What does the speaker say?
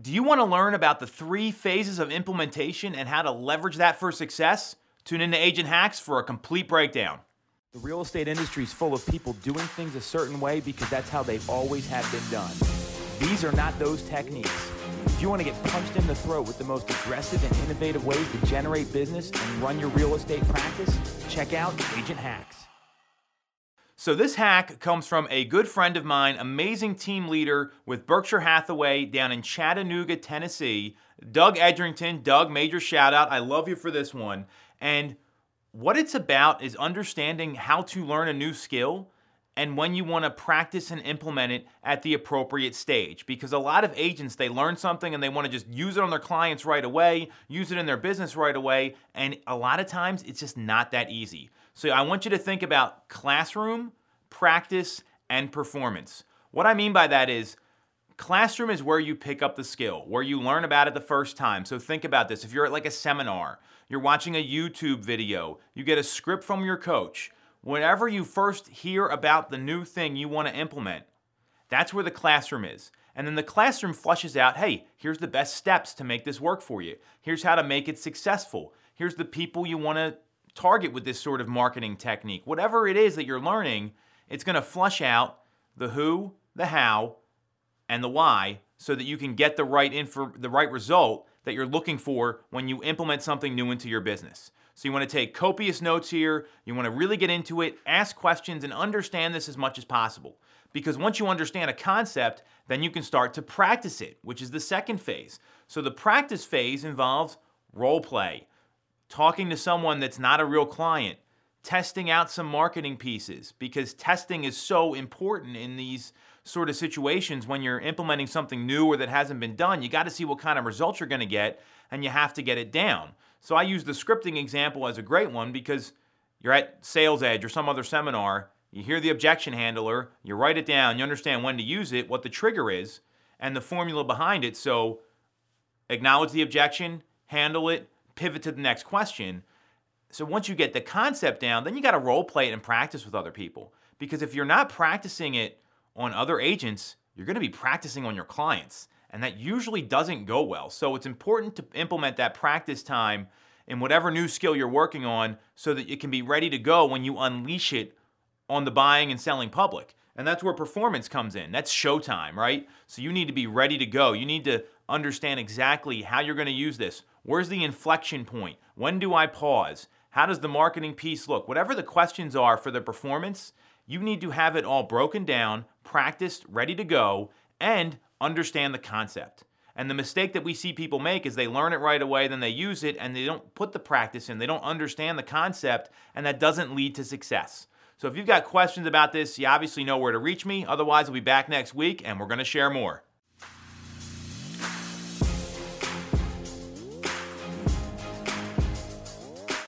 Do you want to learn about the three phases of implementation and how to leverage that for success? Tune in to Agent Hacks for a complete breakdown. The real estate industry is full of people doing things a certain way because that's how they always have been done. These are not those techniques. If you want to get punched in the throat with the most aggressive and innovative ways to generate business and run your real estate practice, check out Agent Hacks. So, this hack comes from a good friend of mine, amazing team leader with Berkshire Hathaway down in Chattanooga, Tennessee, Doug Edrington. Doug, major shout out. I love you for this one. And what it's about is understanding how to learn a new skill and when you want to practice and implement it at the appropriate stage. Because a lot of agents, they learn something and they want to just use it on their clients right away, use it in their business right away, and a lot of times it's just not that easy. So I want you to think about classroom, practice, and performance. What I mean by that is, classroom is where you pick up the skill, where you learn about it the first time. So think about this. If you're at like a seminar, you're watching a YouTube video, you get a script from your coach, whenever you first hear about the new thing you want to implement, that's where the classroom is. And then the classroom flushes out hey, here's the best steps to make this work for you. Here's how to make it successful. Here's the people you want to target with this sort of marketing technique. Whatever it is that you're learning, it's going to flush out the who, the how, and the why so that you can get the right info, the right result that you're looking for when you implement something new into your business. So you want to take copious notes here, you want to really get into it, ask questions, and understand this as much as possible. Because once you understand a concept, then you can start to practice it, which is the second phase. So the practice phase involves role play, talking to someone that's not a real client, testing out some marketing pieces, because testing is so important in these sort of situations when you're implementing something new or that hasn't been done. You got to see what kind of results you're going to get, and you have to get it down. So I use the scripting example as a great one because you're at Sales Edge or some other seminar, you hear the objection handler, you write it down, you understand when to use it, what the trigger is, and the formula behind it. So acknowledge the objection, handle it, pivot to the next question. So once you get the concept down, then you got to role play it and practice with other people. Because if you're not practicing it on other agents, you're to be practicing on your clients and that usually doesn't go well. So it's important to implement that practice time in whatever new skill you're working on so that it can be ready to go when you unleash it on the buying and selling public. And that's where performance comes in. That's showtime, right? So you need to be ready to go. You need to understand exactly how you're going to use this. Where's the inflection point? When do I pause? How does the marketing piece look? Whatever the questions are for the performance, you need to have it all broken down, practiced, ready to go, and understand the concept. And the mistake that we see people make is they learn it right away, then they use it, and they don't put the practice in. They don't understand the concept, and that doesn't lead to success. So if you've got questions about this, you obviously know where to reach me. Otherwise, I'll be back next week, and we're going to share more.